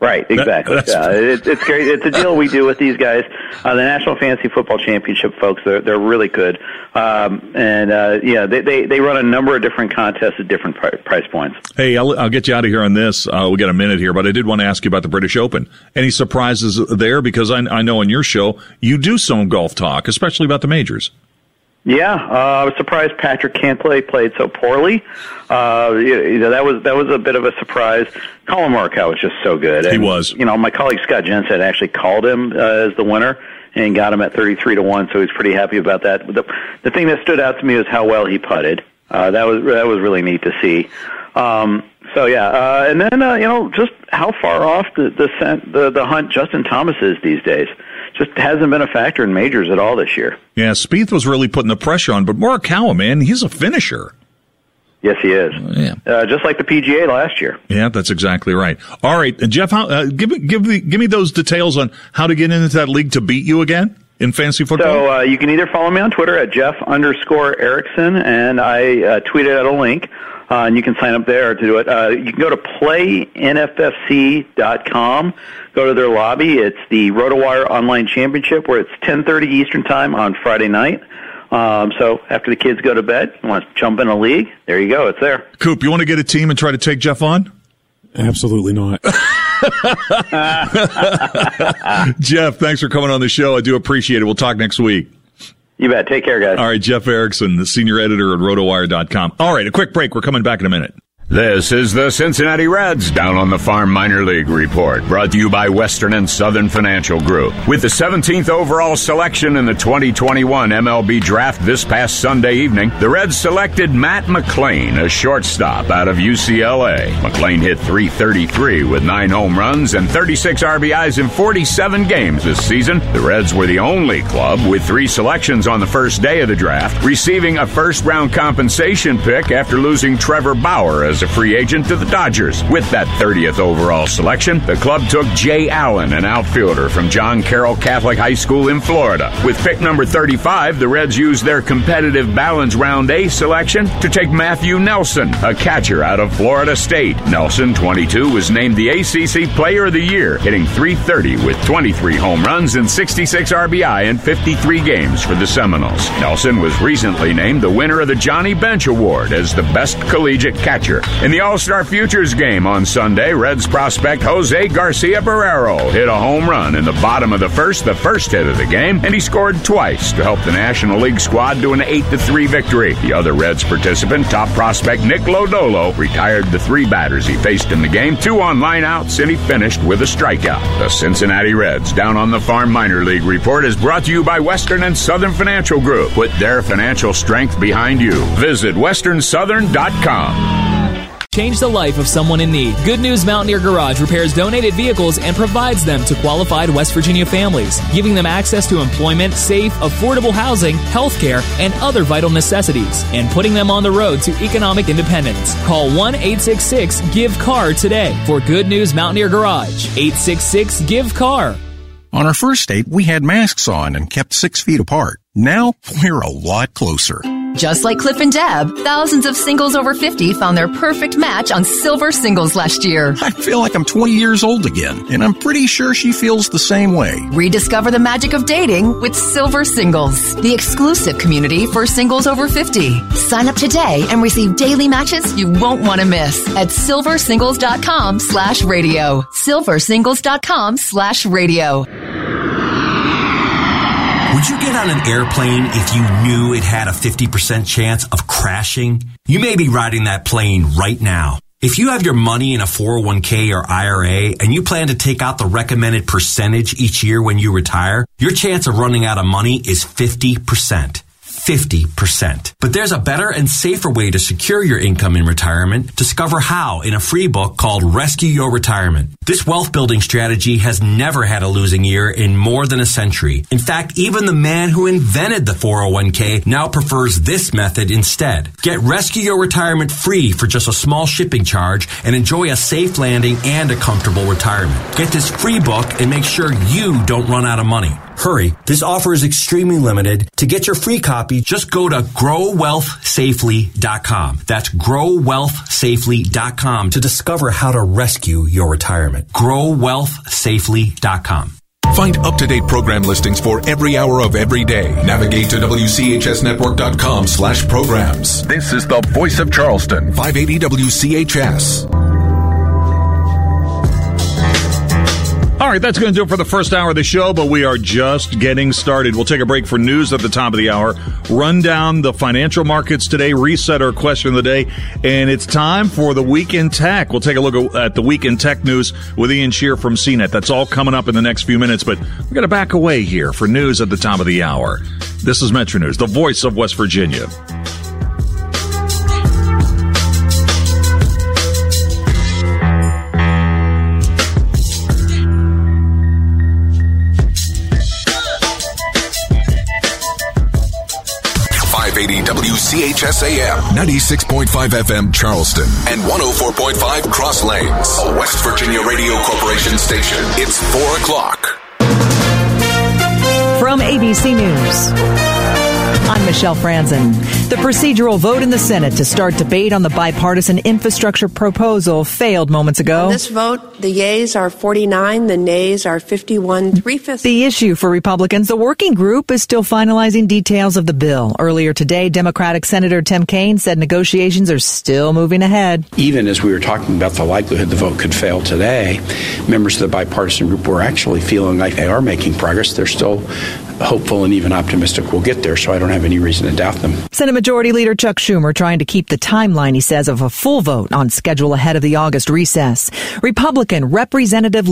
Right, exactly. yeah, it, it's great. It's a deal we do with these guys. Uh, the National Fantasy Football Championship folks, they're they're really good. Um, and uh, yeah, they, they they run a number of different contests at different pri- price points. Hey, I'll, I'll get you out of here on this. Uh, we got a minute here, but I did want to ask you about the British Open. Any surprises there? Because I, I know on your show you do some golf talk, especially about the majors. Yeah, uh, I was surprised Patrick Cantlay played so poorly. Uh, you know, that was that was a bit of a surprise. Collin Morikawa was just so good. He was. You know, my colleague Scott Jensen actually called him uh, as the winner, and got him at 33 to 1, so he's pretty happy about that. The, the thing that stood out to me was how well he putted. Uh, that was that was really neat to see. Um, so yeah, uh, and then uh, you know just how far off the the, scent, the the hunt Justin Thomas is these days. Just hasn't been a factor in majors at all this year. Yeah, Spieth was really putting the pressure on, but Morikawa, man, he's a finisher. Yes, he is. Yeah. Uh, just like the PGA last year. Yeah, that's exactly right. All right, Jeff, how, uh, give me give me give me those details on how to get into that league to beat you again in fantasy football. So uh, you can either follow me on Twitter at Jeff underscore Erickson, and I uh, tweeted out a link, uh, and you can sign up there to do it. Uh, you can go to playnffc.com, go to their lobby. It's the RotoWire Online Championship, where it's 10:30 Eastern Time on Friday night. Um, so after the kids go to bed, you want to jump in a league? There you go. It's there. Coop, you want to get a team and try to take Jeff on? Absolutely not. Jeff, thanks for coming on the show. I do appreciate it. We'll talk next week. You bet. Take care, guys. All right, Jeff Erickson, the senior editor at rotowire.com. All right, a quick break. We're coming back in a minute. This is the Cincinnati Reds Down on the Farm Minor League Report, brought to you by Western and Southern Financial Group. With the 17th overall selection in the 2021 MLB Draft this past Sunday evening, the Reds selected Matt McLain, a shortstop out of UCLA. McLain hit 333 with nine home runs and 36 RBIs in 47 games this season. The Reds were the only club with three selections on the first day of the draft, receiving a first round compensation pick after losing Trevor Bauer as a free agent to the Dodgers. With that 30th overall selection, the club took Jay Allen, an outfielder from John Carroll Catholic High School in Florida. With pick number 35, the Reds used their competitive balance round A selection to take Matheu Nelson, a catcher out of Florida State. Nelson, 22, was named the ACC Player of the Year, hitting 330 with 23 home runs and 66 RBI in 53 games for the Seminoles. Nelson was recently named the winner of the Johnny Bench Award as the best collegiate catcher. In the All Star Futures game on Sunday, Reds prospect Jose Garcia Barrero hit a home run in the bottom of the first, the first hit of the game, and he scored twice to help the National League squad to an 8 3 victory. The other Reds participant, top prospect Nick Lodolo, retired the three batters he faced in the game, two on lineouts, and he finished with a strikeout. The Cincinnati Reds Down on the Farm Minor League report is brought to you by Western and Southern Financial Group. Put their financial strength behind you. Visit westernsouthern.com. Change the life of someone in need. Good News Mountaineer Garage repairs donated vehicles and provides them to qualified West Virginia families, giving them access to employment, safe, affordable housing, health care, and other vital necessities, and putting them on the road to economic independence. Call 1 866 GIVE CAR today for Good News Mountaineer Garage. 866 GIVE CAR. On our first date, we had masks on and kept six feet apart. Now, we're a lot closer. Just like Cliff and Deb, thousands of singles over 50 found their perfect match on Silver Singles last year. I feel like I'm 20 years old again, and I'm pretty sure she feels the same way. Rediscover the magic of dating with Silver Singles, the exclusive community for singles over 50. Sign up today and receive daily matches you won't want to miss at silversingles.com slash radio. Silversingles.com slash radio. Would you get on an airplane if you knew it had a 50% chance of crashing? You may be riding that plane right now. If you have your money in a 401k or IRA and you plan to take out the recommended percentage each year when you retire, your chance of running out of money is 50%. 50%. But there's a better and safer way to secure your income in retirement. Discover how in a free book called Rescue Your Retirement. This wealth building strategy has never had a losing year in more than a century. In fact, even the man who invented the 401k now prefers this method instead. Get Rescue Your Retirement free for just a small shipping charge and enjoy a safe landing and a comfortable retirement. Get this free book and make sure you don't run out of money. Hurry, this offer is extremely limited. To get your free copy, just go to growwealthsafely.com. That's growwealthsafely.com to discover how to rescue your retirement. growwealthsafely.com. Find up-to-date program listings for every hour of every day. Navigate to WCHSNetwork.com slash programs. This is the voice of Charleston, 580 WCHS. All right, that's going to do it for the first hour of the show, but we are just getting started. We'll take a break for news at the top of the hour, run down the financial markets today, reset our question of the day, and it's time for the Week in Tech. We'll take a look at the Week in Tech news with Ian Sherr from CNET. That's all coming up in the next few minutes, but we're going to back away here for news at the top of the hour. This is Metro News, the voice of West Virginia. 580 WCHSAM, 96.5 FM Charleston, and 104.5 Cross Lanes, a West Virginia Radio Corporation station. It's 4 o'clock. From ABC News. I'm Michelle Franzen. The procedural vote in the Senate to start debate on the bipartisan infrastructure proposal failed moments ago. On this vote, the yeas are 49, the nays are 51, three fifths. The issue for Republicans, the working group is still finalizing details of the bill. Earlier today, Democratic Senator Tim Kaine said negotiations are still moving ahead. Even as we were talking about the likelihood the vote could fail today, members of the bipartisan group were actually feeling like they are making progress. They're still hopeful and even optimistic we'll get there, so I don't have any reason to doubt them. Senate Majority Leader Chuck Schumer trying to keep the timeline, he says, of a full vote on schedule ahead of the August recess. Republican Representative